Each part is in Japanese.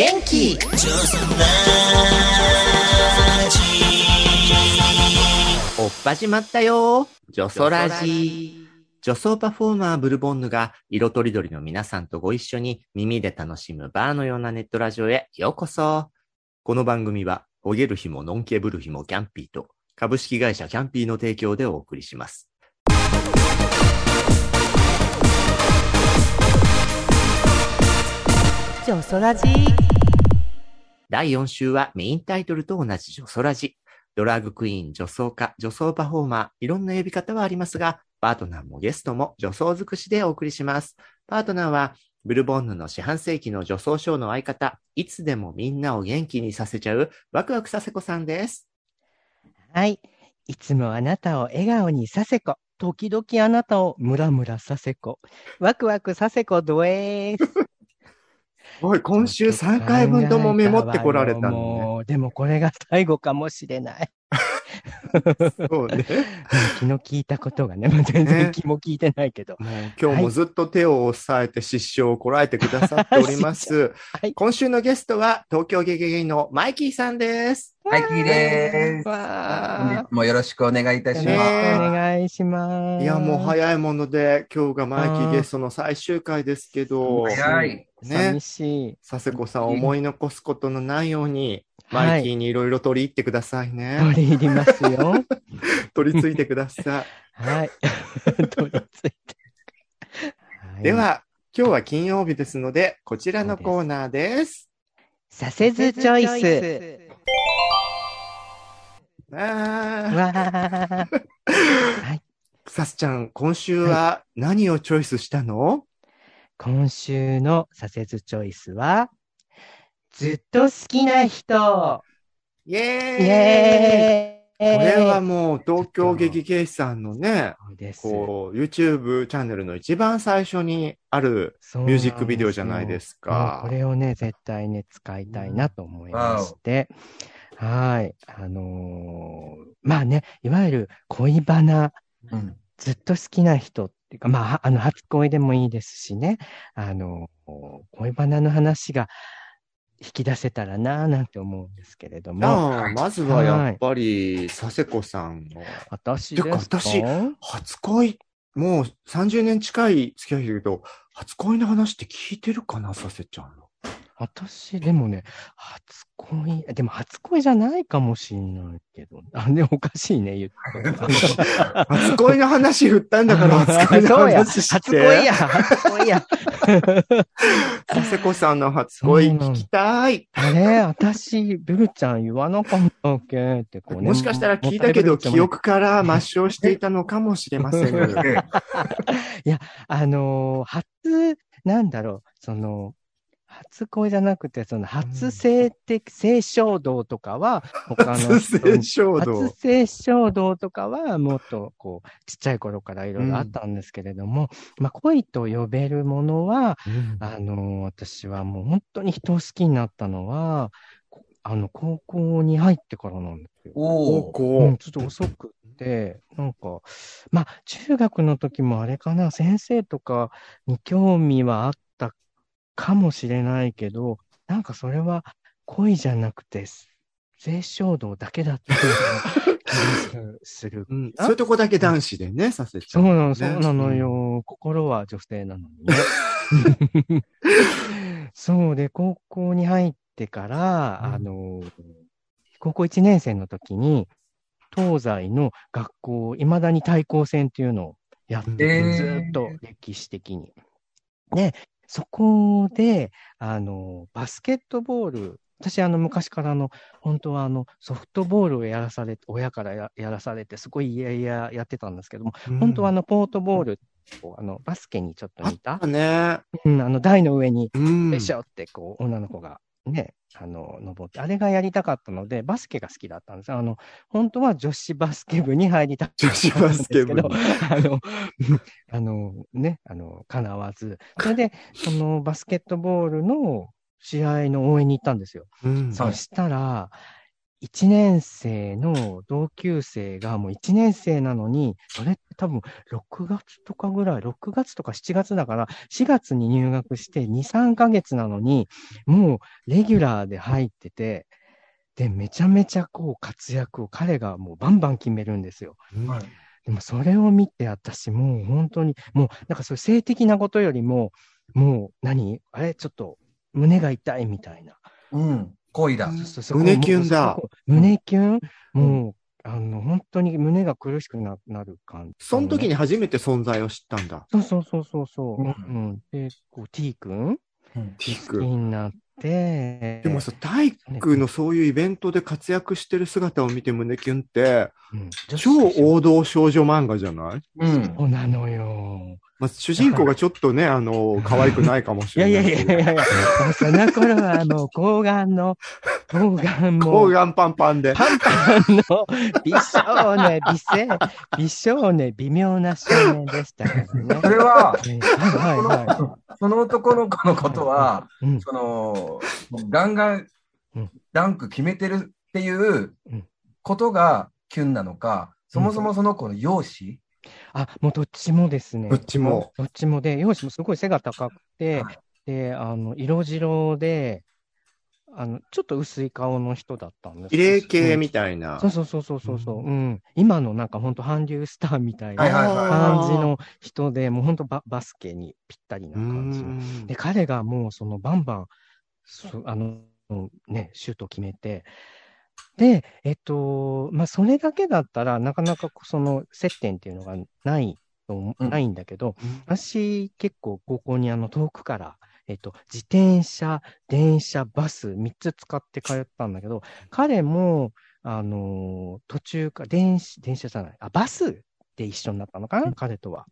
元気。ジョソラジおっ始まったよ。女装ラジ。女装パフォーマーブルボンヌが色とりどりの皆さんとご一緒に耳で楽しむバーのようなネットラジオへようこそこの番組は、おげる日もノンケブル日もキャンピーと株式会社キャンピーの提供でお送りします。ジョソラジ第4週はメインタイトルと同じ女装ラジ。ドラッグクイーン、女装家、女装パフォーマー、いろんな呼び方はありますが、パートナーもゲストも女装尽くしでお送りします。パートナーは、ブルボンヌの四半世紀の女装ショーの相方、いつでもみんなを元気にさせちゃう、ワクワクさせこさんです。はい。いつもあなたを笑顔にさせこ。時々あなたをムラムラさせこ。ワクワクさせこどえーす。おい、今週3回分ともメモってこられたのね。でもこれが最後かもしれない。そうね。気の利いたことがね、全然気も利いてないけど。もう今日もずっと手を押さえて失笑をこらえてくださっております。はい今週のゲストは東京ゲゲゲイのマイキーさんです。マイキーです。本わ日もよろしくお願いいたしー。ます。お願いします。いや、もう早いもので、今日がマイキーゲストの最終回ですけど、早い。ね寂、しい。佐世子さん思い残すことのないように、はいマイキーにいろいろ取り入ってくださいね。取り入りますよ。取り付いてくださはい。取り付いて。い。で、は、今日は金曜日ですので、こちらのコーナーです。させずチョイス。あわー。ー、さすちゃん、今週は何をチョイスしたの、今週のさせずチョイスは、ずっと好きな人。イエーイイエーイこれはもう東京劇芸師さんのね。こう、YouTube チャンネルの一番最初にあるミュージックビデオじゃないですかこ。れをね、絶対ね、使いたいなと思いまして。はい。あのーまあね、いわゆる恋バナ、うんずっと好きな人っていうか、まあ、あの、初恋でもいいですしね、あの、恋バナの話が引き出せたらなぁなんて思うんですけれども。ああまずはやっぱり、佐世子さんの。私ですか？私初恋、もう30年近い付き合いだけど、初恋の話って聞いてるかな、佐世ちゃん。の。私、でもね、初恋、でも初恋じゃないかもしんないけど、あ、でもおかしいね、言って。初恋の話振ったんだから、初恋の話して。初恋や、初恋や。佐世子さんの初恋聞きたい。あれ私、ブルちゃん言わなかったっけ？ってこうね。もしかしたら聞いたけど、記憶から抹消していたのかもしれません。あのー初、なんだろう、その、初恋じゃなくて、その、初性的、性衝動とかは、他の初人性衝動初。性衝動とかは、もっと、こう、ちっちゃい頃からいろいろあったんですけれども、まあ、恋と呼べるものは、あのー私はもう本当に人を好きになったのは、こあの、高校に入ってからなんですよ。お高お。うん、校。ちょっと遅くって、なんか、まあ、中学の時もあれかな、先生とかに興味はあったかもしれないけど、なんかそれは恋じゃなくて、性衝動だけだったような気がする。うん、そういうとこだけ男子でね、させちゃそうなの、ねそうなのよ。心は女性なのにね。そうで、高校に入ってから、うんあの、高校1年生の時に、東西の学校、いまだに対抗戦っていうのをやってて、えーずーっと歴史的に。で、そこで、あの、バスケットボール、私、あの、昔からあの、本当はあの、ソフトボールをやらされて、親からややらされて、すごいいやいややってたんですけども、本当はあの、ポートボール、あの、バスケにちょっと似たた、ね。うん、あの、台の上に、うん。しょって、こう、女の子がね、あの、登って、あれがやりたかったので、バスケが好きだったんですよ。あの、本当は女子バスケ部に入りたかったんですけど、女子バスケ部にあの、あの、ね、あの、叶わず。それで、そのバスケットボールの試合の応援に行ったんですよ。うんそしたら、1年生の同級生がもう1年生なのに、それって多分6月とかぐらい、6月とか7月だから、4月に入学して2、3ヶ月なのに、もうレギュラーで入ってて、で、めちゃめちゃこう活躍を彼がもうバンバン決めるんですよ。はいでもそれを見て私もう本当に、もうなんかそういう性的なことよりも、もう何？あれ？ちょっと胸が痛いみたいな。うん。恋だ。胸キュンだ。胸キュン？もう、あの、本当に胸が苦しくななる感じ。その時に初めて存在を知ったんだ。そうそうそうそうそう。ううん。ん。で、こう、T 君？うん。好きになって、でもさ、体育のそういうイベントで活躍してる姿を見て胸キュンって、うん、超王道少女漫画じゃない？うん。そうなのよ。まあ、主人公がちょっとね、あの、可愛くないかもしいやれないい。やいやいやいや、もうその頃はもう睾丸の、睾丸も。抗がんパンパンで。パンパンの美少年、美声、美少年、微妙な少年でしたからね。それは、えーはいはいはその男の子のことは、い。うんその、ガンガンうんダンク決めてるっていううんことがキュンなのか、そもそもその子の容姿、あ、もうどっちもですね。どっちも。どっちもで、容姿もすごい背が高くて、はいで、あの、色白で、あの、ちょっと薄い顔の人だったんです綺麗系うんみたいな。そうそうそうそうそうそう、うん。今のなんか本当韓流スターみたいはいな感じの人で、もう本当ババスケにぴったりな感じで、彼がもうそのバンバン、そあの、ね、シュートを決めて、で、えっと、まあ、それだけだったら、なかなかその接点っていうのがないないんだけど、うん。私結構高校にあの遠くから、えっと、自転車、電車、バス3つ使って通ったんだけど、彼も、あのー途中か、電車、電車じゃない、あ、バスで一緒になったのかな、彼とは。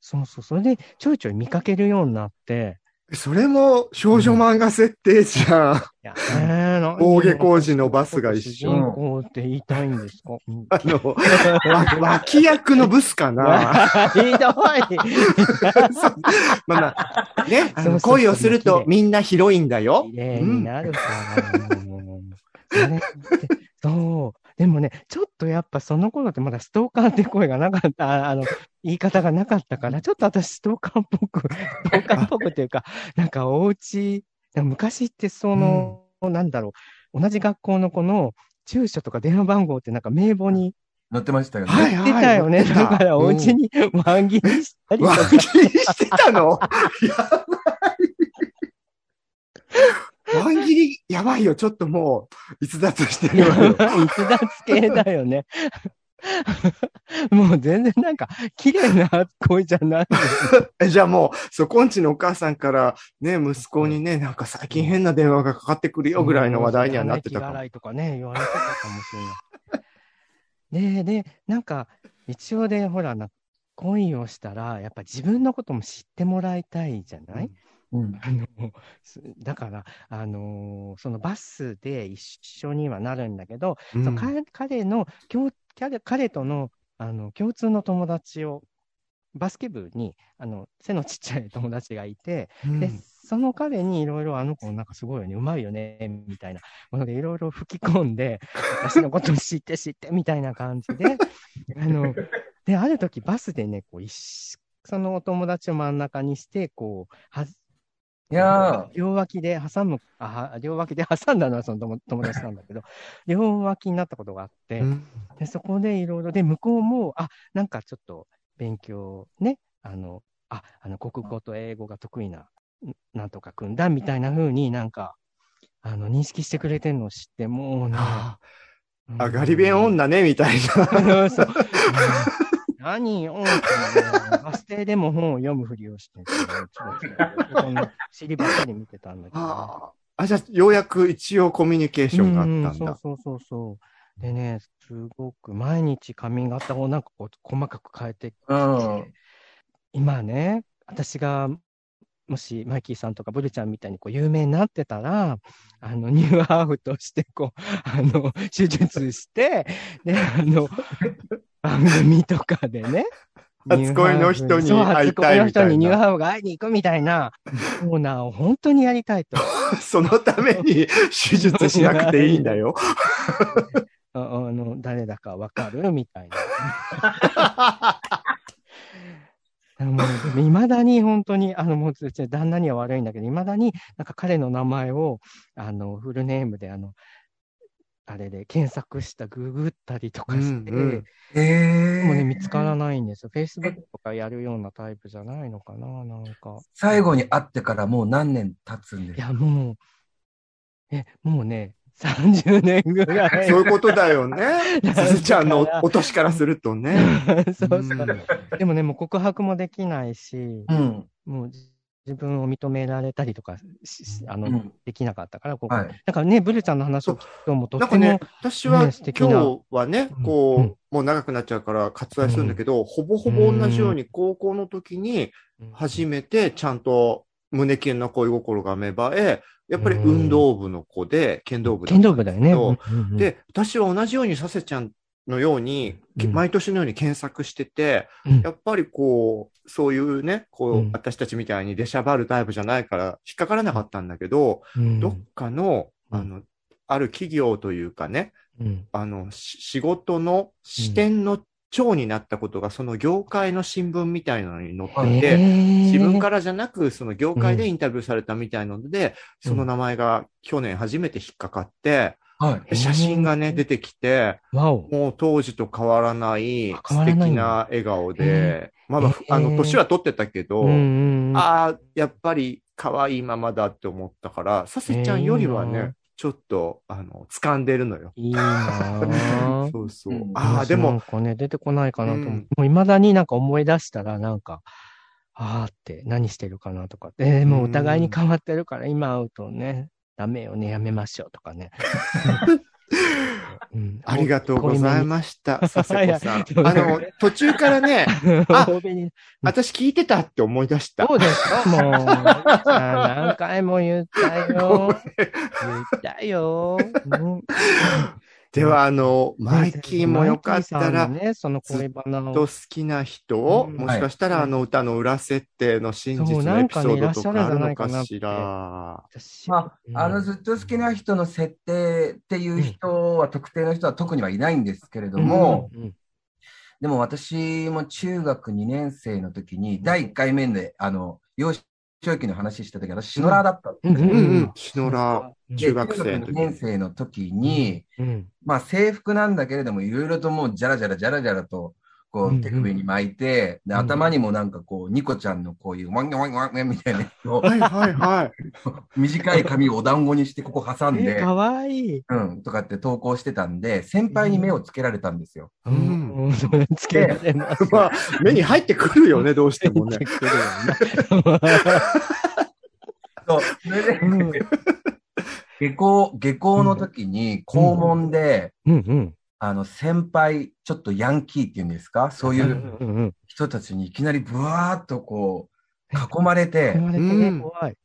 そうそう、それでちょいちょい見かけるようになって、それも少女漫画設定じゃん。大下工事のバスが一緒主人公って言いたいんですか、うんあの、わ脇役のブスかな。ひどい。まあまあ、ね、あのそうそうそう恋をするとみんなヒロインだよ綺。麗になるから、そう。でもね、ちょっとやっぱその頃ってまだストーカーって声がなかった、あ あの、言い方がなかったから、ちょっと私ストーカーっぽく、ストーカーっぽくっていうか、なんかお家、昔ってその、なんだろう、同じ学校の子の住所とか電話番号ってなんか名簿に載ってましたよね。はい出てたよね。だからお家にワン切りしたりとか。輪切りしてたの？やばい。輪切り、やばいよ。ちょっともう、逸脱してるわよ。逸脱系だよね。もう全然なんか、綺麗な声じゃない。えじゃあもう、そこんちのお母さんから、ね、息子にね、なんか最近変な電話がかかってくるよぐらいの話題にはなってたかも。洗いとかね、言われてたかもしれない。で、で、なんか、一応で、ほらな、恋をしたら、やっぱ自分のことも知ってもらいたいじゃない、うん。あの、すだから、あのーそのバスで一緒にはなるんだけど、うん。その彼彼の共彼彼とのあの共通の友達を、バスケ部にあの背のちっちゃい友達がいて、うん。でその彼にいろいろあの子なんかすごいよね、うまいよね、みたいなものでいろいろ吹き込んで、私のこと知って知ってみたいな感じで、あの、で、ある時バスでね、こうそのお友達を真ん中にして、こう、はいやー。両脇で挟む、あ、は両脇で挟んだのはその友友達なんだけど、両脇になったことがあって、うん。でそこでいろいろ、で、向こうも、あ、なんかちょっと勉強ね、あの、あ、あの、国語と英語が得意な、んなんとかくんだ、みたいな風になんか、あの、認識してくれてるのを知って、もうね、あガリ弁女ね、みたいな。何よ、バス停でも本を読むふりをして、この尻ばっかり見てたんだけどね、ああ、じゃあ、ようやく一応コミュニケーションがあったんだ。うんそうそうそうそう。でね、すごく毎日髪型をなんかこう細かく変えてきて、うん今ね、私がもしマイキーさんとかブルちゃんみたいにこう有名になってたら、あの、ニューハーフとしてこう、あの、手術して、で、あの、番組とかでね、初恋の人に会いたいみたいな初恋の人にニューハーフが会いに行くみたいなコーナーを本当にやりたいと。そのために手術しなくていいんだよ。ああの、誰だかわかる？みたいな。いまだに本当に、あの、もう、旦那には悪いんだけど、いまだになんか彼の名前を、あの、フルネームで、あの、あれで検索した、ググったりとかして、うんうんえでもね、見つからないんですよ。Facebook とかやるようなタイプじゃないのかな、なんか。最後に会ってからもう何年経つんですいや、もう、え、もうね、30年ぐらい。そういうことだよ ね。すずちゃんのお年からするとね。そうそう。うんでもね、もう告白もできないし、うん。もうじ自分を認められたりとかあの、うんできなかったから、ここ。はい。だからね、ブルちゃんの話を聞くと、もうとっても、なんかね、私は今日はね、うんこう、うんもう長くなっちゃうから割愛するんだけど、ほぼほぼ同じように高校の時に初めてちゃんと胸キュンな恋心が芽生え、やっぱり運動部の子で剣道部だった剣道部だよね。で、私は同じようにさせちゃんのように、毎年のように検索してて、うん。やっぱりこう、そういうね、こう、うん。私たちみたいに出しゃばるタイプじゃないから引っかからなかったんだけど、うん。どっかの、うん。あの、ある企業というかね、うん。あの、し仕事の視点の長になったことが、その業界の新聞みたいなのに載ってて、自分かららじゃなく、その業界でインタビューされたみたいなので、その名前が去年初めて引っかかって、はい。で写真がね、出てきて。もう当時と変わらない素敵な笑顔で、まだ、あの、年は取ってたけど、うんうんうん。ああ、やっぱり可愛いままだって思ったから、させちゃんよりはね、ちょっと、あの、掴んでるのよ。いいなぁ。そうそう。うんああ、でも、なんかね、出てこないかなと思う。うんもう未だになんか思い出したら、なんか、ああって何してるかなとかって、えーもうお互いに変わってるから、今会うとね、ダメよね、やめましょうとかね。うんありがとうございました、佐世子さん。あの、途中からね、あ私聞いてたって思い出した。そうですかもう。何回も言ったよ。言ったよ。うんでは、あの、マイキーもよかったら、ね、その恋バナを。と好きな人を、うん。もしかしたら、はい。あの歌の裏設定の真実のエピなんかねソードとかあるいら。っしゃるんじゃなのいかしら。私。まうん。あ、あの、ずっと好きな人の設定っていう人は、特定の人は特にはいないんですけれども、うんでも私も中学2年生の時に、第1回目で、あの、幼少期の話した時、私、シノラーだったんですねうんうんうん。シノラ、ー中学生の時年。生の時に、うんまあ制服なんだけれども、いろいろともうじゃらじゃらじゃらじゃらと、こうんうんう手首に巻いて、でうん頭にもなんかこう、ニコちゃんのこういうワンワンワンワンみたいなやつをはいはいはい。短い髪をお団子にしてここ挟んえ、でか、わいい。うん、とかって投稿してたんで、先輩に目をつけられたんですよ。うんうん。つけられます。まあ、目に入ってくるよね、どうしてもね。そう、それで、うん下校、下校の時に校門で、うんうん。あの、先輩、ちょっとヤンキーっていうんですか？そういう。人たちにいきなりブワーっとこう、囲まれて。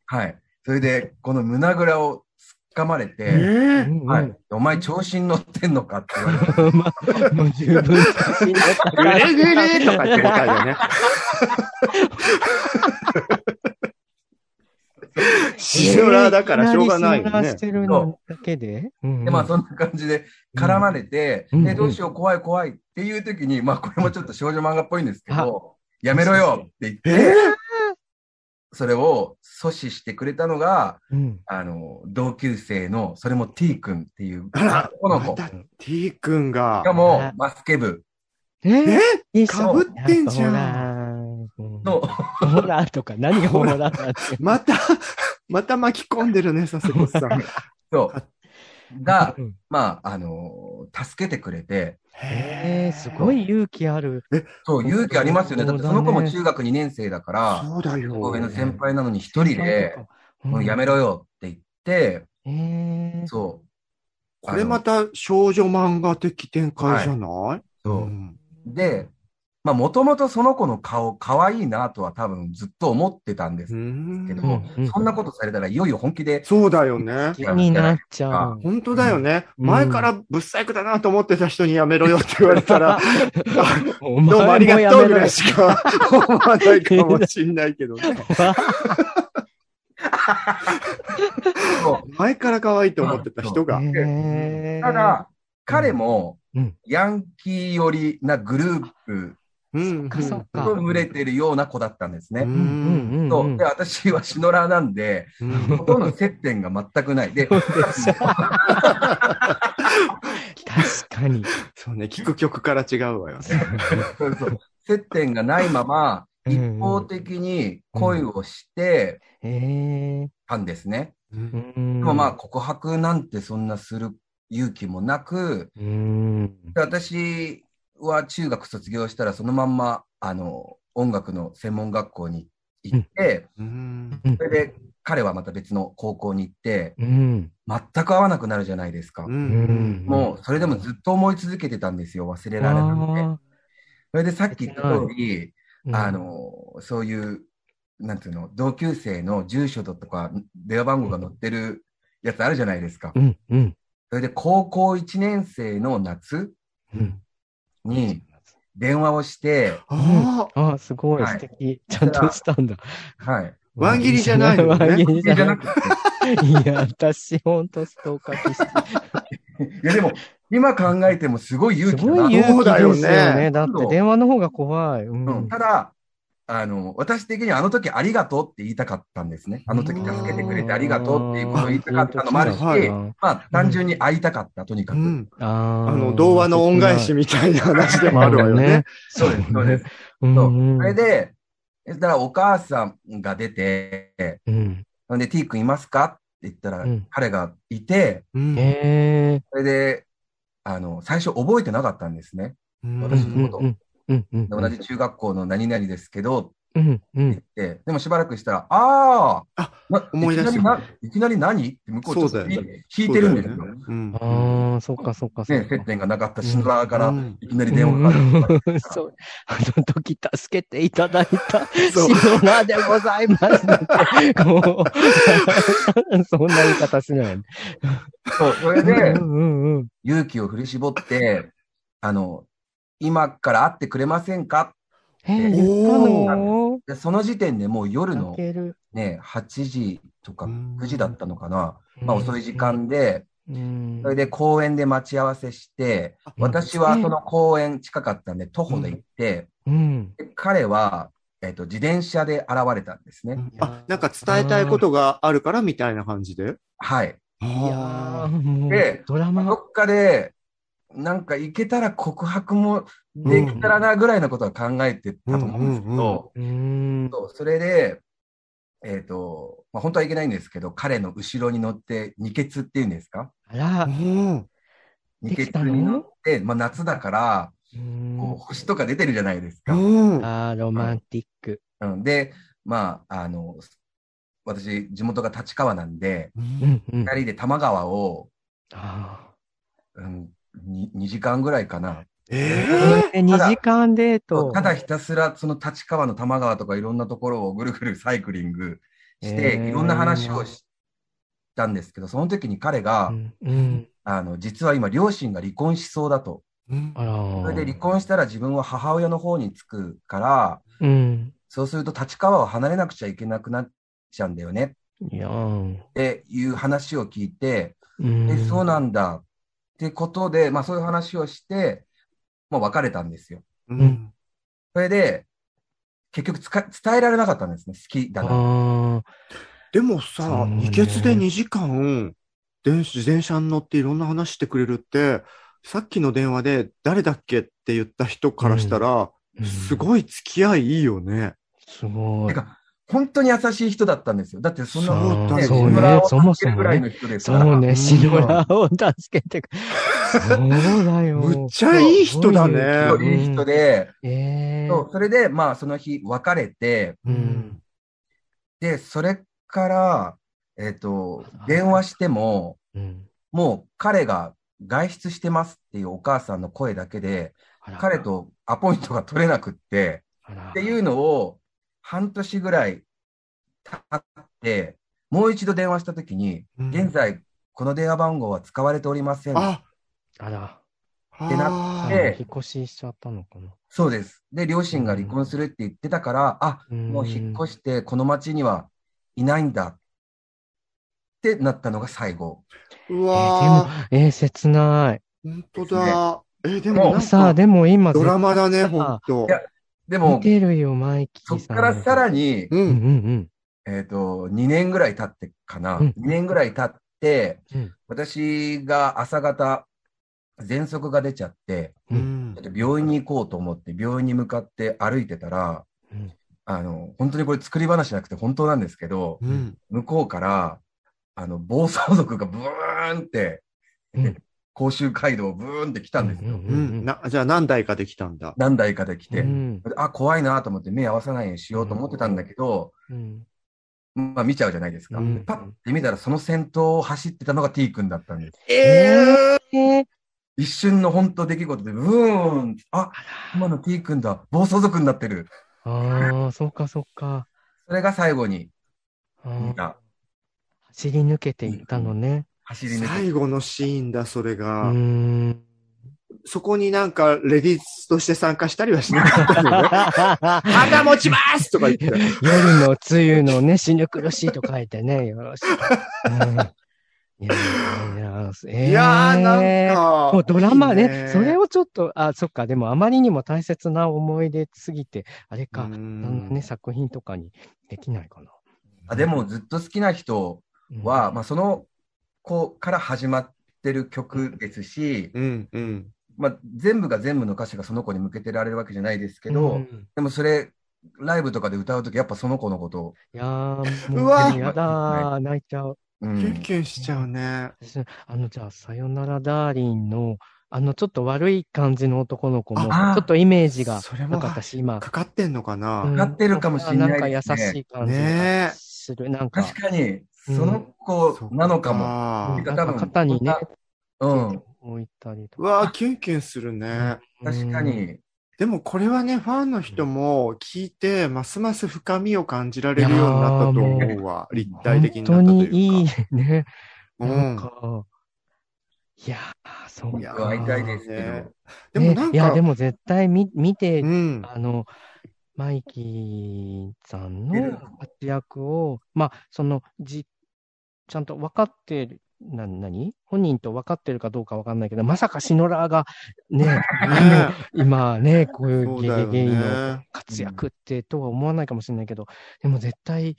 はい。それで、この胸ぐらを掴まれえて、えはい。お前調子に乗ってんのかって言われて、まあ、もう十分写真だったぐれぐれとか言ってたよね。シノラだからしょうがないよねシノラし。てるのだけで。うんで、まあそんな感じで絡まれて、うんで、どうしよう、怖い怖いっていう時に、まあこれもちょっと少女漫画っぽいんですけど、やめろよって言って、それを阻止してくれたのが、うん。あの、同級生の、それも T 君っていうあら、男の子。また T 君がしか。も、バスケ部ええ？いいかぶってんじゃんん。の、ホラーとか、何がホラーだって。また、また巻き込んでるね、佐世子さん。そう、が、うんまあ、あの、助けてくれて、えー、すごい勇気ある。そう、勇気ありますよね。だってその子も中学2年生だから、そうだよ。上の先輩なのに一人で、もうやめろよって言って、えー、そう。これまた、た少女漫画的展開じゃないそうう。んで、まあ、もともとその子の顔、可愛いなとは多分ずっと思ってたんですうんけど、うん。そんなことされたらいよいよ本気で、そうだよね。気になっちゃう。本当だよね。うん。前からぶっ細工だなと思ってた人にやめろよって言われたら、おどうもありがとうぐらよいしか 思わないかもしんないけど 前から可愛いと思ってた人が。ただ、彼もうん、ヤンキー寄りなグループうんそっかそっかと群れてるような子だったんですね。うんうんうんそうで、私はシノラーなんで、うんほとんど接点が全くない。で、確かに。そうね、聞く曲から違うわよね。そうそう接点がないまま、うん一方的に恋をしてへえ。たんですね。うんででもまあ、告白なんてそんなする勇気もなく、うん。で私は中学卒業したらそのまんま、あの、音楽の専門学校に行って、うんそれで彼はまた別の高校に行って、うん。全く会わなくなるじゃないですか。うんもう、それでもずっと思い続けてたんですよ。忘れられなくて。それでさっき言った通り、あ、の、そういう、なんていうの、同級生の住所とか電話番号が載ってるやつあるじゃないですかう。ん、うん、それで高校1年生の夏うん。に電話をして、ああ、あ、すごい、はい素敵。ちゃんとしたんだ。はい。ワン切りじゃないのねワン切りじゃなくて。いや、私、ほんとストーカー気質。いやでも、今考えてもすごい勇す気だなごい勇気ですよそうだよね。ねだって電話の方が怖い。ううんん。ただ、あの、私的にはあの時ありがとうって言いたかったんですね。あの時助けてくれてありがとうっていうことを言いたかったのもあるし、はいまあ単純に会いたかった、とにかく。うん。ああの、童話の恩返しみたいな話でもあるわよね。。そうです、そうです。うんそううんそれで、そしたらお母さんが出て、うん。ほんで T 君いますかって言ったら、うん彼がいて、うん。それで、あの、最初覚えてなかったんですね。うん私のことうんうんうん。で同じ中学校の何々ですけど、うんうって言っん。て、でもしばらくしたら、ああ思い出したいきなりないきなり何？って向こうちょっと引いてるんですよ。よねうんああ、そっかそっかそっね、か。接点がなかったシノラーからうんいきなり電話がかかってうんそう。あの時助けていただいたそうシノラでございますって。もう、そんな言い方しない。そう、それでうんうんうん。勇気を振り絞って、あの、今から会ってくれませんか？ったの？でその時点でもう夜泣の。ね、8時とかうん9時だったのかな。まあ遅い時間で、うん。それで公園で待ち合わせして、うん私はその公園近かったんで徒歩で行って、彼は、えっと、自転車で現れたんですね。あ、なんか伝えたいことがあるからみたいな感じで？はい。いやで、ドラマど。っかで、なんか行けたら告白もできたらなぐらいのことは考えてたと思うんですけうんうんど、うん。そうそれで、えっ、と、まあ、本当はいけないんですけど、彼の後ろに乗って、二血っていうんですか？あら。うん二血に乗って、まあ、夏だから、うんこう星とか出てるじゃないですか。うんあーロマンティック。うん、で、まあ、あの、私、地元が立川なんで、うんうん。二人で多摩川を、あうん、に 2, 時間ぐらいかな。えー？え、2時間デート。ただひたすらその立川の多摩川とかいろんなところをぐるぐるサイクリングして、いろんな話をしたんですけど、その時に彼が、うんうん。あの、実は今両親が離婚しそうだと。うん。それで離婚したら自分は母親の方につくから、うん。そうすると立川を離れなくちゃいけなくなっちゃうんだよねいやーっていう話を聞いて、うん。え、そうなんだってことで、まあそういう話をして、まあ別れたんですよ。うんそれで、結局つか伝えられなかったんですね、好きだな。あでもさ二血で2時間、電子自転車に乗っていろんな話してくれるって、さっきの電話で誰だっけって言った人からしたら、うんすごい付き合いいいよね。すごい。てか、本当に優しい人だったんですよ。だってそんなそうだね、そうねシノラーをそもそもね助けるぐらいの人ですから。そうね、うんシノラーを助けてく。そうだよ。むっちゃいい人だねいいい人で、ええそうそれで、まあその日別れて、うん。で、それから、えっ、と、電話しても、うん。もう彼が外出してますっていうお母さんの声だけで、彼とアポイントが取れなくって、っていうのを半年ぐらい経って、もう一度電話したときに、うん現在、この電話番号は使われておりません。あ、あら。てなあーで引っ越ししちゃったのかな。そうです。で、両親が離婚するって言ってたから、あ、もう引っ越して、この町にはいないんだってなったのが最後。うえーでもわ、えー切ない。ー、本当だ。え、でもさあ、か、でも今、ドラマだね、本当いやで見も、てるよ、マイキそーさん。っからさらに。に、う。うんうんんえっと、2年ぐらい経ってかな。うん2年ぐらい経って、うん私が朝方、喘息が出ちゃって、ううんっと病院に行こうと思って、病院に向かって歩いてたら、うんあの、本当にこれ作り話じゃなくて本当なんですけど、うん。向こうから、あの、暴走族がブーンって、うん甲州街道をブーンって来たんですよ。うんうんうん。な、じゃあ何台かできたんだ。何台かで来て。うんあ、怖いなと思って目合わさないようにしようと思ってたんだけど、うんまあ見ちゃうじゃないですか。うんでパッて見たらその先頭を走ってたのが T 君だったんです。ええー一瞬の本当出来事で、ブーンあ、今の T 君だ暴走族になってる。ああ、そうか、そうか。それが最後に走り抜けていったのね。走り抜け最後のシーンだ、それうが。そこになんか、レディースとして参加したりはしなかったのね。肌持ちますとか言って。夜の梅雨のね、死ぬ苦しいと書いてね、よろしく。うんいやいやいや、えいやー、なんか。もうドラマねいいねそれをちょっと、あ、そっか、でもあまりにも大切な思い出すぎて、あれか、んのね、作品とかにできないかな。あでもずっと好きな人うんは、まあその子から始まってる曲ですし、うん、うん。まあ全部が全部の歌詞がその子に向けてられるわけじゃないですけど、うん。でもそれ、ライブとかで歌うときやっぱその子のこと。を、いやー、もう、うわやだー、泣いちゃう。うん。キュンキュンしちゃうね。私あの、じゃあ、さよならダーリンの、あの、ちょっと悪い感じの男の子も、ちょっとイメージがそれもなかったし、今。かかってんのかな、うん。かかってるかもしれないね。なんか優しい感じねがする。なんか、確かに、その子なのかも。も。なんか肩にね、うん。置いたりとうか。わーキュンキュンするね。確かに。でもこれはね、ファンの人も聞いて、ますます深みを感じられるようになったと思うわ。立体的になったと本当いうか。にいいね。うんいやー、そういやか。会いたいですけど。ねでもなんねいや、か、でも絶対見見て、うん。あの、マイキーさんの活躍を、まあ、その、じ、ちゃんと分かってる、な、なに本人と分かってるかどうか分かんないけど、まさかシノラーがね、ね 今ね、こういうゲゲゲイのね。活躍ってとは思わないかもしれないけど、でも絶対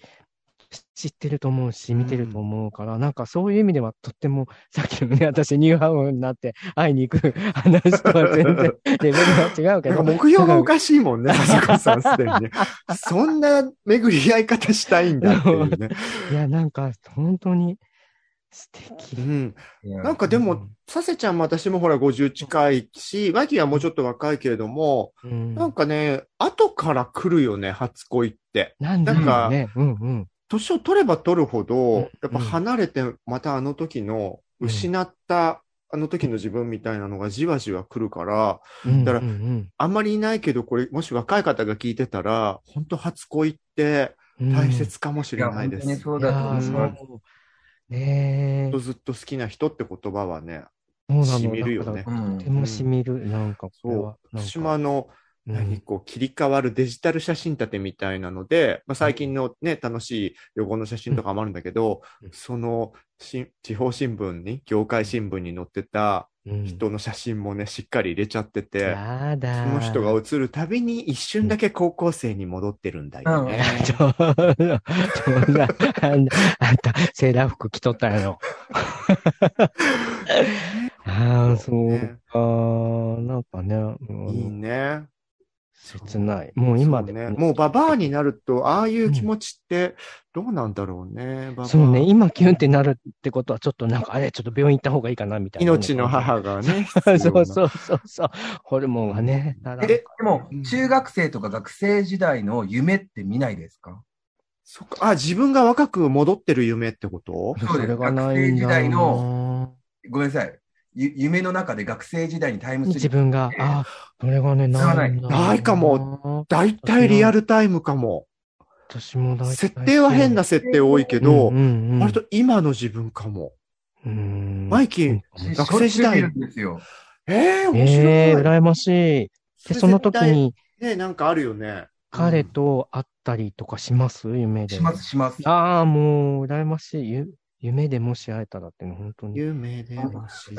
知ってると思うし、見てると思うから、なんかそういう意味ではとっても、さっきのね、私ニューハーフになって会いに行く 話とは全然 レベルが違うけど。なんか目標がおかしいもんね、あそこさんすでにね。そんな巡り合い方したいんだっていうね。いや、なんか本当に素敵。うん。なんかでも、サセちゃんも私もほら50近いし、マキはもうちょっと若いけれども、うん、なんかね、後から来るよね、初恋って。なんだなんかろうね。うんうん。年を取れば取るほうんど、やっぱ離れて、またあの時の、うん失った、あの時の自分みたいなのがじわじわ来るから、うんだからうんうんあんまりいないけど、これ、もし若い方が聞いてたら、本当初恋ってうん大切かもしれないです。本当にそうだと思いーます。そうねえ。ずっと好きな人って言葉はね、染みるよねとてもしみる。なんか、そう私もあの、うん何こう切り替わるデジタル写真立てみたいなので、まあ、最近のね、楽しい旅行の写真とかもあるんだけど、うん。そのし地方新聞に、業界新聞に載ってたうん。人の写真もね、しっかり入れちゃってて、その人が写るたびに一瞬だけ高校生に戻ってるんだよね。ちょ、ちょ、な、あんた、セーラー服着とったやろ。ああ、そう。ねか。なんかね、う。んいいね。切ない。もう今でね。もねもうババアになると、ああいう気持ちってどうなんだろうね。ババアそうね、今キュンってなるってことは、ちょっとなんか、あれ、ちょっと病院行った方がいいかな、みたいなね、命の母がね。そうそうそうそう。ホルモンがね、え、でもうん、中学生とか学生時代の夢って見ないですか？そっか。あ、自分が若く戻ってる夢ってこと？そうですそれがないんだ学生時代の。ごめんなさい。ゆ夢の中で学生時代にタイムスリップ自分が、ええあ、それがね、ないないかも。大体リアルタイムかも。私も大体設定は変な設定多いけど、うんうんうん割と今の自分かも。うんマイキーうん学生時代。ええ面白い。ええ羨ましい。で、れその時絶に対ね、なんかあるよね。彼と会ったりとかします？夢で。します、します。ああ、もう、羨ましい。ゆ夢でもし会えたらっていうの、本当に。夢でもし。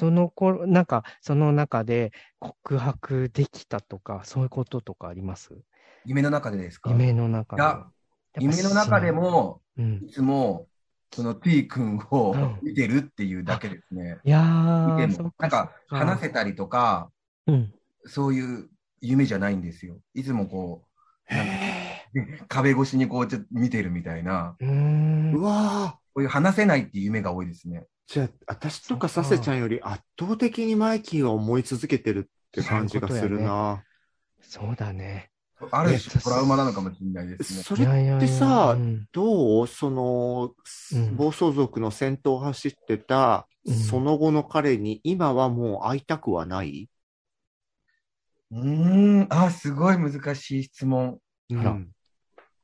その頃、なんか、その中で告白できたとか、そういうこととかあります？夢の中でですか？夢の中で。夢の中でも、うん。いつも、その T 君をうん見てるっていうだけですね。いやー、見ても。なんか、話せたりとか、うん。そういう夢じゃないんですよ。いつもこう、なんかへ 壁越しにこうちょっと見てるみたいな、うわー。こういう話せないっていう夢が多いですね。じゃあ、私とかサセちゃんより圧倒的にマイキーは思い続けてるって感じがするな。そうだね。あるね種トラウマなのかもしれないですね。それいやいやいやってさうん。どうその、うん。暴走族の先頭を走ってた、うん。その後の彼に今はもう会いたくはない？うーん、あ、すごい難しい質問。あら。うん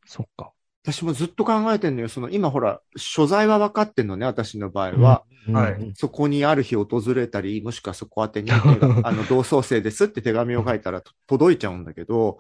そっか。私もずっと考えてんのよ。その今ほら、所在は分かってんのね、私の場合は。うんはいうんそこにある日訪れたり、もしくはそこ宛てに、あの、同窓生ですって手紙を書いたらと届いちゃうんだけど、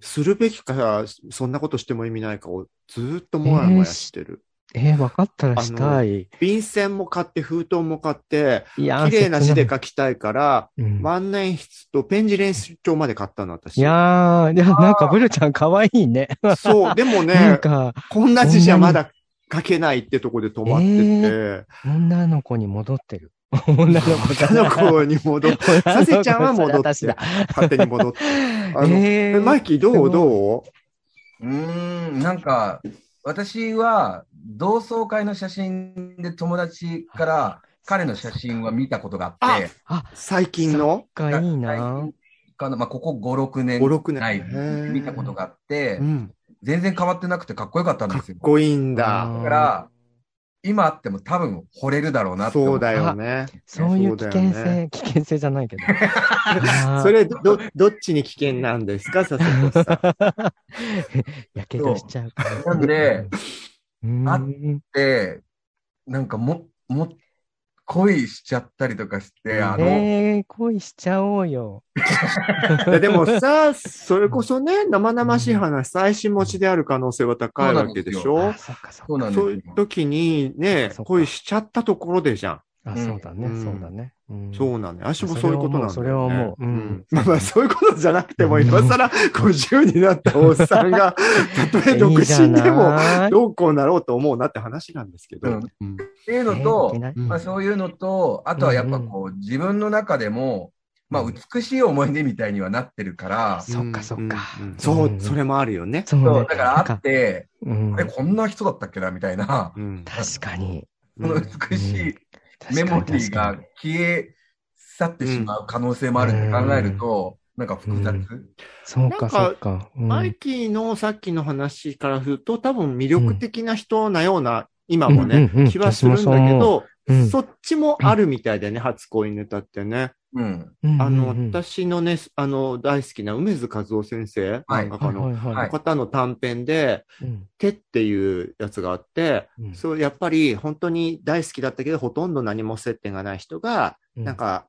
するべきか、そんなことしても意味ないかをずーっともやもやしてる。えー、分かったらしたい。便箋も買って、封筒も買って、いやー綺麗な字で切書きたいから、万年筆とペン字練習帳まで買ったの、私。いやー、いや、なんか、ブルちゃん可愛いね。そう、でもなんね、か、こんな字じゃまだ書けないってとこで止まってて、女の子に戻ってる。女の子女の子に戻って、サセちゃんは戻って。勝手に戻って。あの えーマイキーどう？どう？うーん、なんか、私は同窓会の写真で友達から彼の写真は見たことがあって、あ、最近の？がいいな。かなまあ、ここ5、6年5 6年見たことがあってう、ん。全然変わってなくてかっこよかったんかっですよ。こいいんだ。あだから、今会っても多分惚れるだろうなって思そうだよね。そういう危険性、危険性じゃないけど。それ、ど、どっちに危険なんですか、佐々木さん。やけどしちゃうから。なんで、あで、なんかも、も、恋しちゃったりとかして、あの、えー、恋しちゃおうよ。いやでもさ、それこそね、生々しい話、最新持ちである可能性は高いわけでしょ？あ、そうなんですよそういう時にね恋しちゃったところでじゃん。あ、そうだね、うん。そうだね。うん。そうなのよ。私もそういうことなんだ。それは思うううん。まあまあ、そういうことじゃなくても、今更50になったおっさんが、たとえ独身でも、どうこうなろうと思うなって話なんですけど。っていうのとまあそういうのと、あとはやっぱこう、自分の中でも、まあ美しい思い出みたいにはなってるから、そっかそっか。そうう、ん。それもあるよね。そうだからなん会って、うん。あれ、こんな人だったっけな、みたいな、うん。確かに。この美しいメモリーが消え去ってしまう可能性もあるって考えると、なんか複雑。そうんかそうか。うん。マイキーのさっきの話からすると、多分魅力的な人なような、今もね、うん。うん。うん。気はするんだけど、うん。そっちもあるみたいだよね、初恋ネタってね。うん。うんあの、私のね、あの、大好きな梅津和夫先生、はい。漫画家の、方の短編で、うん。手っていうやつがあって、うん。そう、やっぱり本当に大好きだったけど、ほとんど何も接点がない人が、うん。なんか、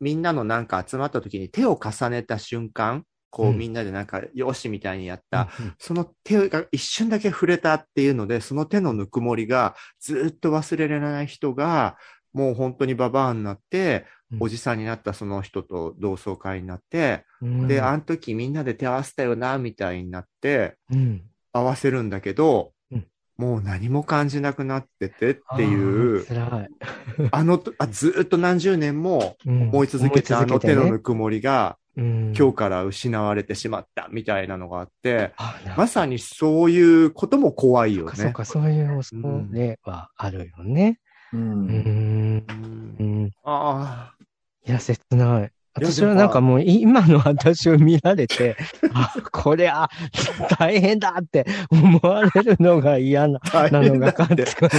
みんなのなんか集まった時に手を重ねた瞬間、こううん。みんなでなんか、よしみたいにやった、うんその手が一瞬だけ触れたっていうので、その手のぬくもりがずっと忘れられない人が、もう本当にババアになって、うんおじさんになったその人と同窓会になって、うんで、あの時みんなで手合わせたよな、みたいになって、うん合わせるんだけど、うんもう何も感じなくなっててっていあうー、辛い。あのとあ、ずっと何十年も思い続けたあの手のぬくもりが、今今日から失われてしまったみたいなのがあって、あなまさにそういうことも怖いよね。そうか、そういう恐れはあるよね。う。うんん。うんうん。あいや、切ない。私はなんかもうい今の私を見られて、あ、これは大変だって思われるのが嫌な なの変だってが感じ。かね。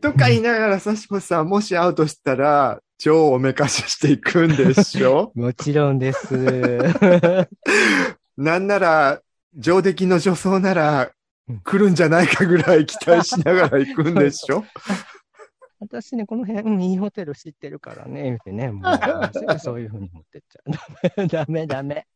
とか言いながら、さしこさん、もし会うとしたら、超おめかししていくんでしょ？もちろんです。なんなら、上出来の女装ならうん、来るんじゃないかぐらい期待しながら行くんでしょ？私ね、この辺、うんいいホテル知ってるからね、言ってね、もう、す ぐそういうふうに持ってっちゃう。ダメ、ダメ、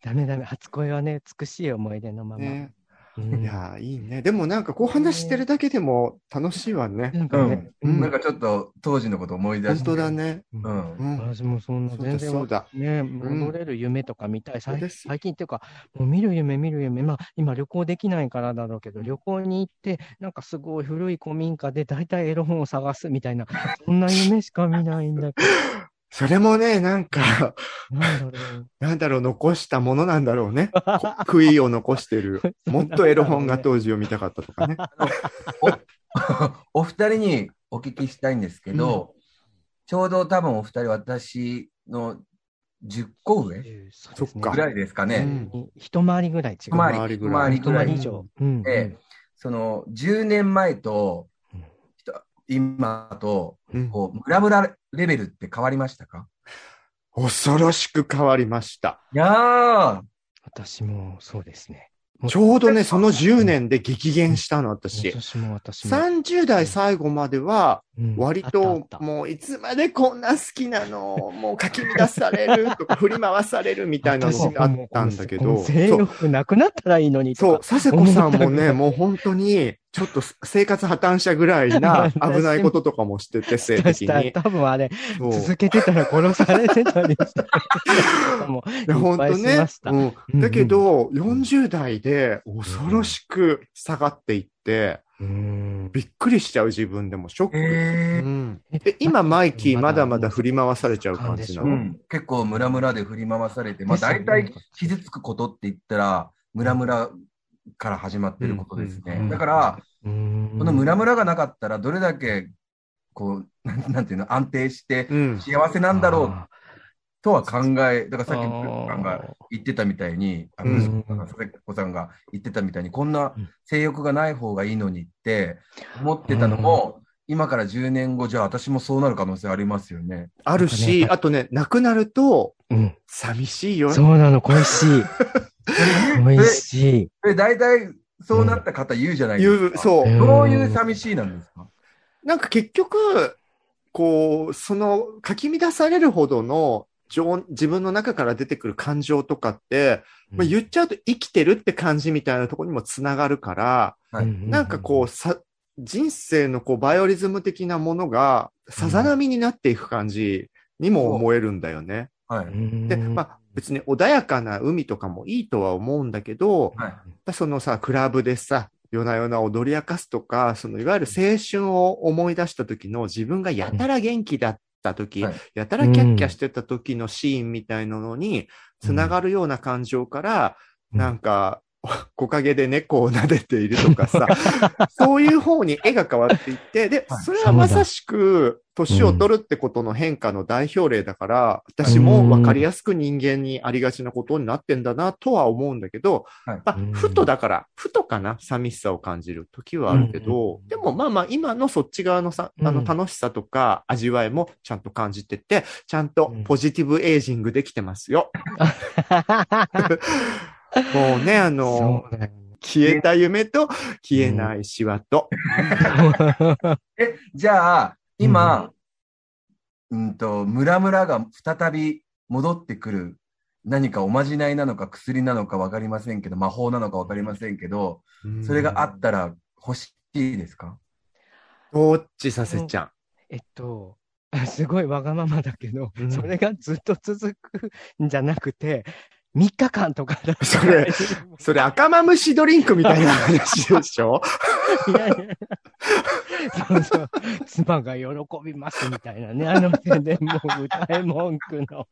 ダメ、ダメ。初恋はね、美しい思い出のまま。ね。うんいやー、いいね。でもなんかこう話してるだけでも楽しいわね。なんかね、うんなんかちょっと当時のこと思い出して。本当だ。ね。ううん。私もそんなそうだ全然わそうだ。ね、戻れる夢とか見たい。最近っていうか、もう見る夢、見る夢。まあ、今旅行できないからだろうけど、旅行に行って、なんかすごい古い古民家で大体エロ本を探すみたいな、そんな夢しか見ないんだけ それもね、なんか、ど、なんだろう。なんだろう、残したものなんだろうね。こ悔いを残してる。もっとエロ本が当時読みたかったとかね。お二人にお聞きしたいんですけど、ちょうど多分お二人、私の10個上そっかぐらいですかね。うん一回りぐらい違う。一回りぐらい一回り以上。うんで、その10年前とうん今と、うんこう、ムラムラレベルって変わりましたか？恐ろしく変わりました。いやー、私もそうですね。もちょうどね、その10年で激減したの、私。私も私も。30代最後までは、うん割ともういつまでこんな好きなの、もうかき乱されるとか 振り回されるみたいなのがあったんだけど、性そう、欲なくなったらいいのにそう。佐世子さんもね、もう本当に、ちょっと生活破綻者ぐらいな 危ないこととかもしてて、性的したに。多分あれ、続けてたら殺されてたりして。た本当ね。うん。うんだけど、40代で恐ろしく下がっていって、うん。びっくりしちゃう自分でもショック。えで今、マイキーまだまだ振り回されちゃう感じなの？うん、結構ムラムラで振り回されて、まあ大体傷つくことって言ったら、ムラムラから始まってることですね。うんだから、うんこのムラムラがなかったら、どれだけ、こう、なんていうの、安定してうん。幸せなんだろうあとは考え、だからさっき、さんが言ってたみたいに、あうんブルックさんが佐々子さんが言ってたみたいに、こんな性欲がない方がいいのにって思ってたのも、今から10年後、じゃあ私もそうなる可能性ありますよね。あるし、なんかあとね、亡くなると、うん寂しいよ。そうなの、恋しい。恋しい。で、大体そうなった方言うじゃないですか。言う、そう。んどういう寂しいなんですか？なんか結局、こう、その、かき乱されるほどの、情自分の中から出てくる感情とかって、まあ、言っちゃうと生きてるって感じみたいなところにもつながるから、はいなんかこう、さ、人生のこう、バイオリズム的なものが、さざ波になっていく感じにも思えるんだよね。はい。うん、で、まあ、別に穏やかな海とかもいいとは思うんだけど、はい。そのさ、クラブでさ、夜な夜な踊り明かすとか、そのいわゆる青春を思い出した時の自分がやたら元気だった時、はい。やたらキャッキャしてた時のシーンみたいなのに、つながるような感情から、うん。なんか、木陰で猫を撫でているとかさ、そういう方に絵が変わっていって、ではい、それはまさしく、年を取るってことの変化の代表例だから、私も分かりやすく人間にありがちなことになってんだなとは思うんだけど、はい。まあうん。ふとだから、ふとかな、寂しさを感じる時はあるけど、でもまあまあ今のそっち側のさ、あのうん楽しさとか味わいもちゃんと感じてて、ちゃんとうん。ポジティブエイジングできてますよ。もうね、あの、ね。消えた夢と消えないシワと。え、じゃあ、今、うんと、ムラムラが再び戻ってくる何かおまじないなのか薬なのかわかりませんけど、魔法なのかわかりませんけど、それがあったら欲しいですか？どっちさせちゃん。えっと、すごいわがままだけど、うん。それがずっと続くんじゃなくて、3日間とかそれそれ赤マムシドリンクみたいな話でしょ？いやいやそうそう。妻が喜びますみたいなね。あの宣伝も歌い文句の。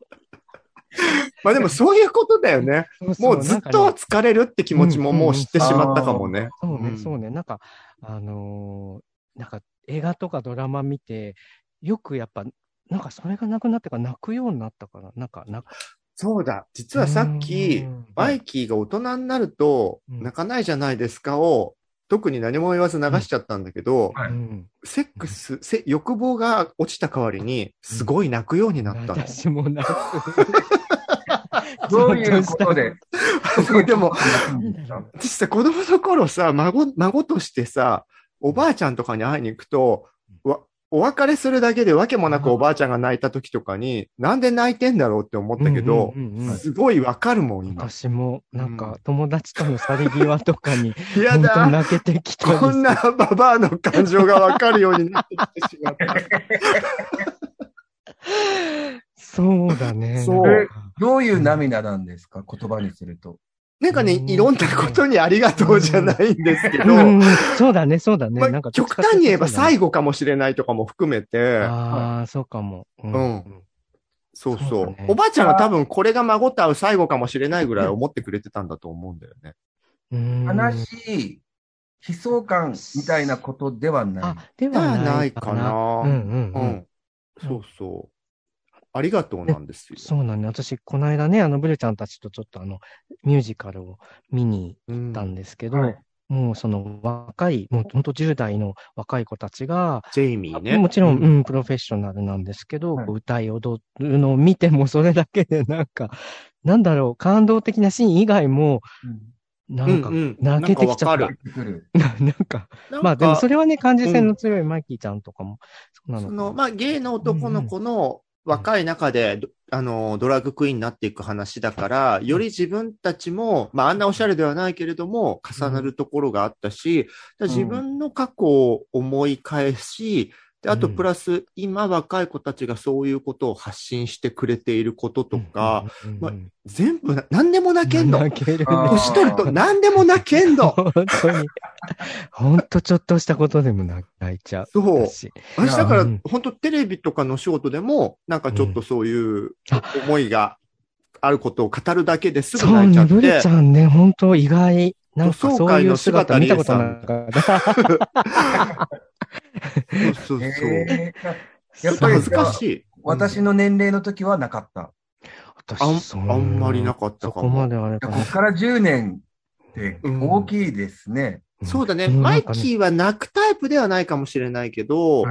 まあでもそういうことだよね。そうそうもうずっと疲れるって気持ちももう知ってしまったかもね。そうね、んそうね。なんか、あのーなんか映画とかドラマ見て、よくやっぱ、なんかそれがなくなってから泣くようになったから、なんか、泣く。そうだ。実はさっきうん、マイキーが大人になるとうん。泣かないじゃないですかを、特に何も言わず流しちゃったんだけど、はい。うん。セックス、せ欲望が落ちた代わりに、すごい泣くようになったの。私もなく。どういうことで？でも、うん。ですか私さ、子供の頃さ、孫、孫としてさ、おばあちゃんとかに会いに行くと、わ、お別れするだけでわけもなくおばあちゃんが泣いた時とかに、なんで泣いてんだろうって思ったけど、うんうんうんうんすごいわかるもん、今。私も、なんか、友達との去り際とかに、やだ泣けてきたりこんなババアの感情がわかるようになってきてしまった。そうだね。そうどういう涙なんですか？言葉にすると。なんかね、いろんなことにありがとうじゃないんですけど、うんそうだね、そうだね。まあなんか極端に言えば最後。後かもしれないとかも含めて、ああ、そうかも。ううんそうそうおばあちゃんは多分これが孫と会う最後かもしれないぐらい思ってくれてたんだと思うんだよね。うん悲しい、悲壮感みたいなことではない。あ、ででははないいかな。うんうんううん。ん。そうそう。ありがとうなんですよ。そうなんね。私、この間ね、あの、ブルちゃんたちとちょっとあの、ミュージカルを見にうん行ったんですけど、はい。もうその若い、もう本当10代の若い子たちが、ジェイミーね。もちろん、ううん、プロフェッショナルなんですけど、はい。歌い踊るのを見てもそれだけでなんか、なんだろう、感動的なシーン以外も、なんかうんうん。泣けてきちゃった。なんか まあでもそれはね、感受性の強いマイキーちゃんとかも、そうなのかな。その、まあ、ゲイの男の子の若い中で、どあの、ドラッグクイーンになっていく話だから、より自分たちも、まあ、あんなおしゃれではないけれども、重なるところがあったし、自分の過去を思い返し、で、あと、うんプラス、今若い子たちがそういうことを発信してくれていることとか、、うんうんうんまあ全部な、何でも泣けんの。泣けるね。年取ると何でも泣けんの。本当に。本当ちょっとしたことでも泣いちゃう。そう。私私だからうん、本当テレビとかの仕事でも、なんかちょっとそういうあ思いがあることを語るだけですぐそう泣いちゃね、ブルってち、ゃんね、本当意外。なんかそういう姿見たことなかった。そうそうそう。へーやっぱり恥ずかしい。私の年齢の時はなかった。あん私あんまりなかったかもそこまであれここから10年って大きいですね。そうだね。うんマイキーは泣くタイプではないかもしれないけど、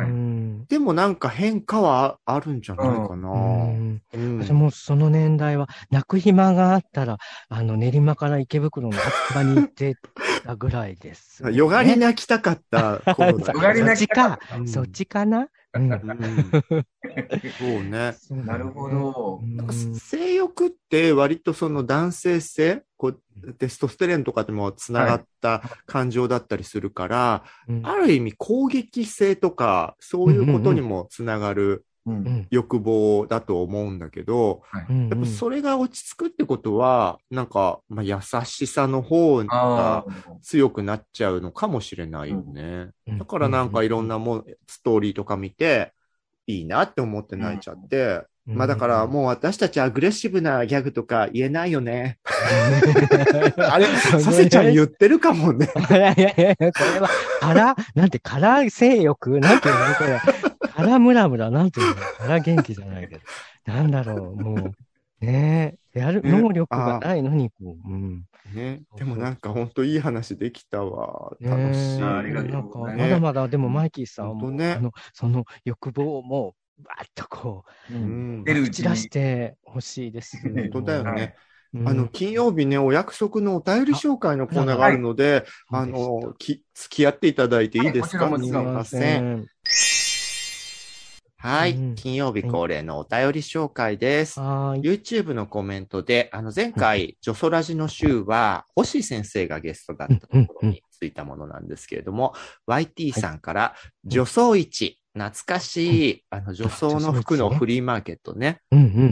でもなんか変化はあるんじゃないかな。うんうん私もその年代は、泣く暇があったら、あの、練馬から池袋の秋葉に行ってたぐらいです、よがり泣きたかった頃だよ がりそっち泣きたか、うん。そっちかな？うん。うん。そうね。なるほど。うんなん。か性欲って割とその男性性、こうテストステレンとかでもつながった感情だったりするから、うん。ある意味攻撃性とかそういうことにもつながるうんうん欲望だと思うんだけど、うんやっぱそれが落ち着くってことは、なんか、まあ、優しさの方あがー。強くなっちゃうのかもしれないよね。うん。だからなんかいろんなもん、ストーリーとか見て、いいなって思って泣いちゃって、うん。まあだからもう私たちアグレッシブなギャグとか言えないよね。あれ、させちゃん言ってるかもね。いやいやいや、これは、から、なんて、から性欲？なんていうの？これ。からムラムラ、なんていうのから元気じゃないけど。なんだろう、もう。ねえ、やる、ね能力がないのに、こう、うん。ね。でもなんか本当いい話できたわ。ね楽しい。えありがとなんか、うございまだまだ、でもマイキーさんはもう、本当ねあの、その欲望をもう、バーッとこううんん出る打ち出してほしいです。本当だよね。うん。あの、金曜日ね、お約束のお便り紹介のコーナーがあるので、あはいの、き、付き合っていただいていいですか、はいすみません。ん。はい、うん金曜日恒例のお便り紹介です。はーい。YouTube のコメントで、あの前回、ジョソラジの週は、星先生がゲストだったところについたものなんですけれども、YT さんから、女装市、懐かしい、あの女装の服のフリーマーケットね。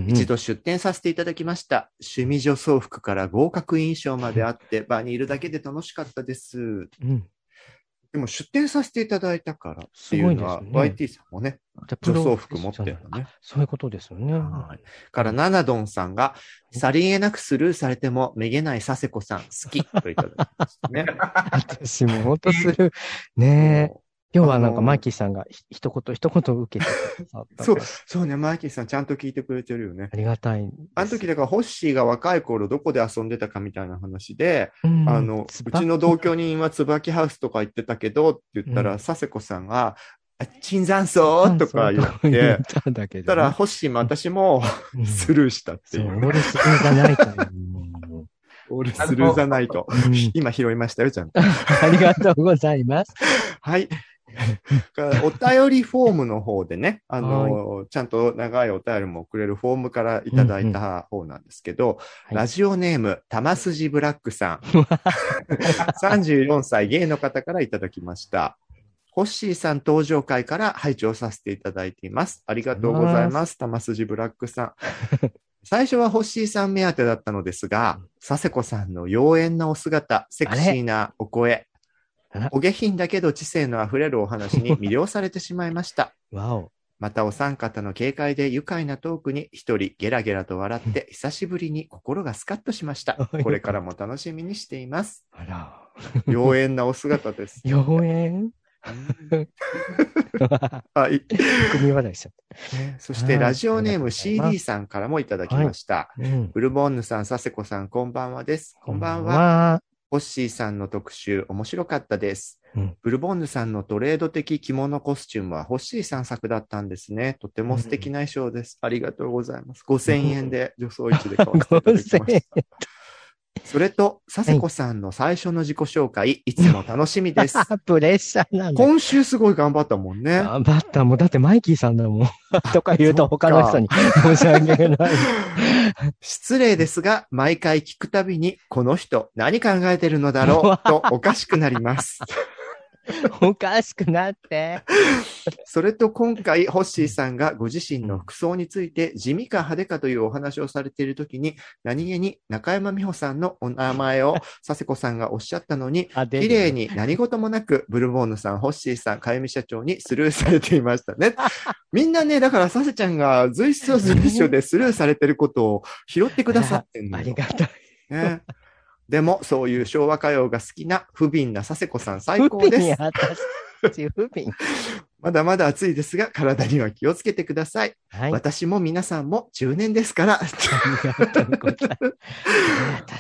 一度出店させていただきました。趣味女装服から合格印象まであって、場にいるだけで楽しかったです。うん。でも出店させていただいたからっていうのは、すごい YT さんもね、女装服持ってるのね。そういうことですよね。はい。から、ナナドンさんが、さりげなくスルーされても、めげない佐世子さん、好き、といただきましたね。私も本当する。ね今日はなんかマイキーさんがひ一言一言受けてそうそうね、マイキーさんちゃんと聞いてくれてるよね。ありがたい。あの時だから、ホッシーが若い頃どこで遊んでたかみたいな話で、うん、あの、うちの同居人は椿ハウスとか行ってたけどって言ったら、うん佐世子さんが、あ椿山荘とか言っ言て、ったんだけどね、たら、ホッシーも私もうん スルーしたってそ、いうう。俺スルーじゃないと思う。俺スルーじゃないと。うん今拾いましたよ、ちゃんと。ありがとうございます。はい。お便りフォームの方でね、あの、ちゃんと長いお便りも送れるフォームからいただいた方なんですけど、はいラジオネーム、玉筋ブラックさん。34歳、ゲイの方からいただきました。ホッシーさん登場会から拝聴させていただいています。ありがとうございます。玉筋ブラックさん。最初はホッシーさん目当てだったのですが、佐世子さんの妖艶なお姿、セクシーなお声お下品だけど知性のあふれるお話に魅了されてしまいました。わお。またお三方の軽快で愉快なトークに一人ゲラゲラと笑って久しぶりに心がスカッとしました。これからも楽しみにしています。あら。妖艶なお姿です。妖艶はい。組笑いしちゃっねそしてラジオネーム CD さんからもいただきました。た。うん。ブルボンヌさん、佐世子さん、こんばんはです。こんばんは。は。ホッシーさんの特集、面白かったです。うんブルボンヌさんのトレード的着物コスチュームはホッシーさん作だったんですね。とても素敵な衣装です。ありがとうございます。5000円で女装市で買わせていただきました。それと、佐世子さんの最初の自己紹介、いつも楽しみです。プレッシャーなんだ。今週すごい頑張ったもんね。頑張った。もうだってマイキーさんだもん。とか言うと他の人に申し訳ない。失礼ですが、毎回聞くたびに、この人何考えてるのだろうとおかしくなります。おかしくなって。それと今回、ホッシーさんがご自身の服装について地味か派手かというお話をされているときに、何気に中山美穂さんのお名前を佐世子さんがおっしゃったのに、あ、綺麗に何事もなく、ブルボンヌさん、ホッシーさん、かゆみ社長にスルーされていましたね。みんなね、だから、サセちゃんが随所随所でスルーされてることを拾ってくださってんのよ あり。がたい。ね、でも、そういう昭和歌謡が好きな不憫な佐世子さん、最不高です不憫。まだまだ暑いですが、体には気をつけてください。はい。私も皆さんも中年ですから。私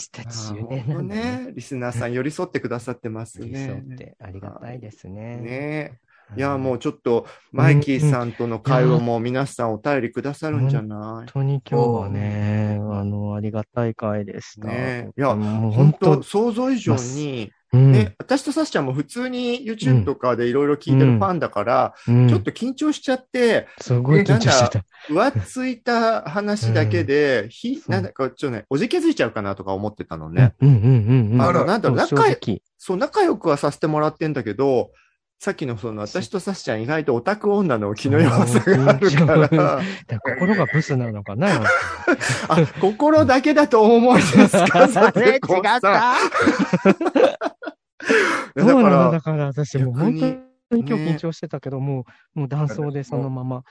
たち10年なんだね。ね。リスナーさん寄り添ってくださってます寄り添ね。ってありがたいですね。ねいや、もうちょっと、マイキーさんとの会話も皆さんお便りくださるんじゃない？本当に今日はね、あの、ありがたい回でした。ねいやもう本本当、当想像以上に、うんね、私とサシちゃんも普通に YouTube とかでいろいろ聞いてるファンだから、うんちょっと緊張しちゃって、すごい緊張してた。浮ついた話だけで、ひ、なんだか、ちょっとね、おじけづいちゃうかなとか思ってたのね。うんうんうんうん。あの、なんだろう、仲そう、仲良くはさせてもらってんだけど、さっきのその、私とサシちゃん意外とオタク女の気の弱さがあるから、だから心がブスなのかな あ、心だけだとお思いですか？あれ違った だそうなのかだから私もう本当に今日ね緊張してたけど、もう、もう断層でそのまま。ら、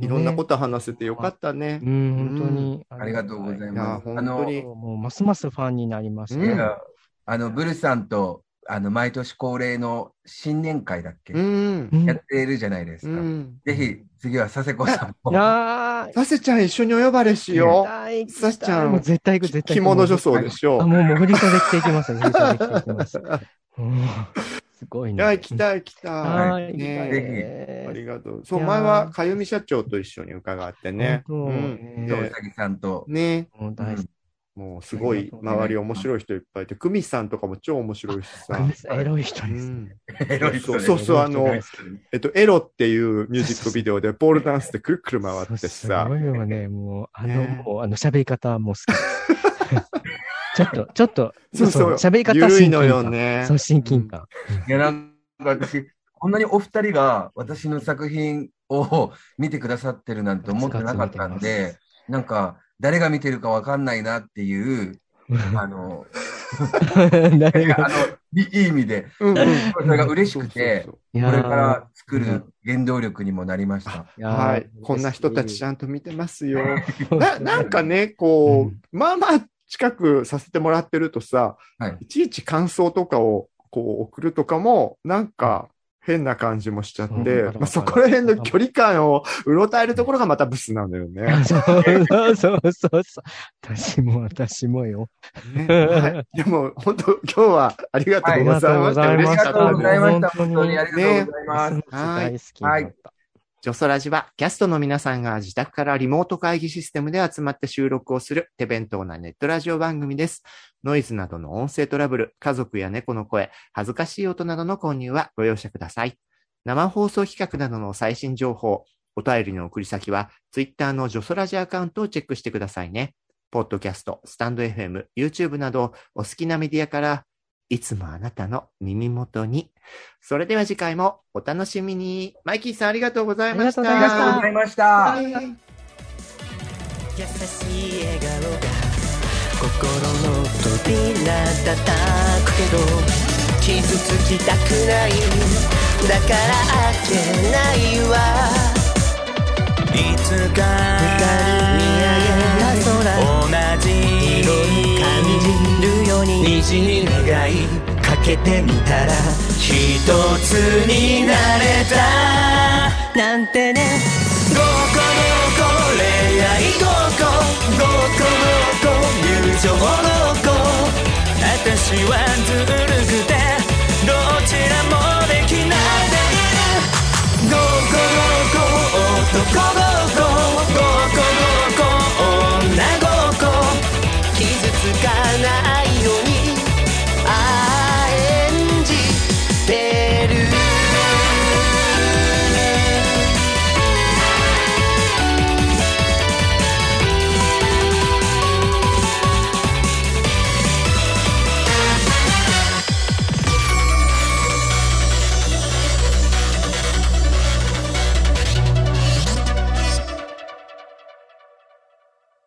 いろんなこと話せてよかったねう。ん、本当に。ありがとうございます。本あの当に。もうますますファンになりました。うんいやあの、ブルさんと、あの、毎年恒例の新年会だっけ、うん。うんやってるじゃないですか。うん。ぜひ、次は佐世子さんも。あサセちゃん一緒にお呼ばれしよう。ささっちゃんもう絶対行く、絶対着行く。物女装でしょあ、う。もう、もう振り袖着ていきます。振り袖着ていきます。うんすごいね。いや、行きたい行きたい。ねねありがとう。そう、前はかゆみ社長と一緒に伺ってね。うん。ううさぎさんと。ね。大好き。もうすごい周り面白い人いっぱいいて、クミさんとかも超面白いしさ。エロい人うです。んエロい人ねそうそうあのえっと、エロっていうミュージックビデオでポールダンスでくるくる回ってすさご。いよね、もう、あの、ねもう、あの、喋り方も好き。ちょっと、ちょっと、そうそう喋り方ゆるいのよね。そう、親近感。いや、なんか私、こんなにお二人が私の作品を見てくださってるなんて思ってなかったんで、なんか、誰が見てるかわかんないなっていう、あの、あの、いいい意味で、うんうん。それが嬉しくて、これから作る原動力にもなりました。はい。こんな人たちちゃんと見てますよ。ななんかね、こう、まあまあ近くさせてもらってるとさ、はい。いちいち感想とかをこう送るとかも、なんか変な感じもしちゃって、うんまあ、そこら辺の距離感をうろたえるところがまたブスなんだよね。そ うそうそうそうそう。私も私もよ。ねはい、でも、本当今日はありがとうございました。はいありがとうございました。本当にありがとうございます。大好きになった。ジョソラジはキャストの皆さんが自宅からリモート会議システムで集まって収録をする手弁当なネットラジオ番組です。ノイズなどの音声トラブル、家族や猫の声、恥ずかしい音などの混入はご容赦ください。生放送企画などの最新情報、お便りの送り先は、ツイッターのジョソラジアカウントをチェックしてくださいね。ポッドキャスト、スタンド FM、YouTube などお好きなメディアから、いつもあなたの耳元に。それでは次回もお楽しみに。マイキーさんありがとうございました。あありがとうございました。はい優しい笑顔が心の扉叩くけど傷つきたくないだから開けないわいつか見上げた空同じ色にように。虹に願いかけてみたら一つになれた。なんてね「ごこごこ恋愛ごこごこごこ友情ごこ」「私はずるくてどちらもできないでいる」「ごこごこ男ごこごこごこ女ごこ」傷つかない。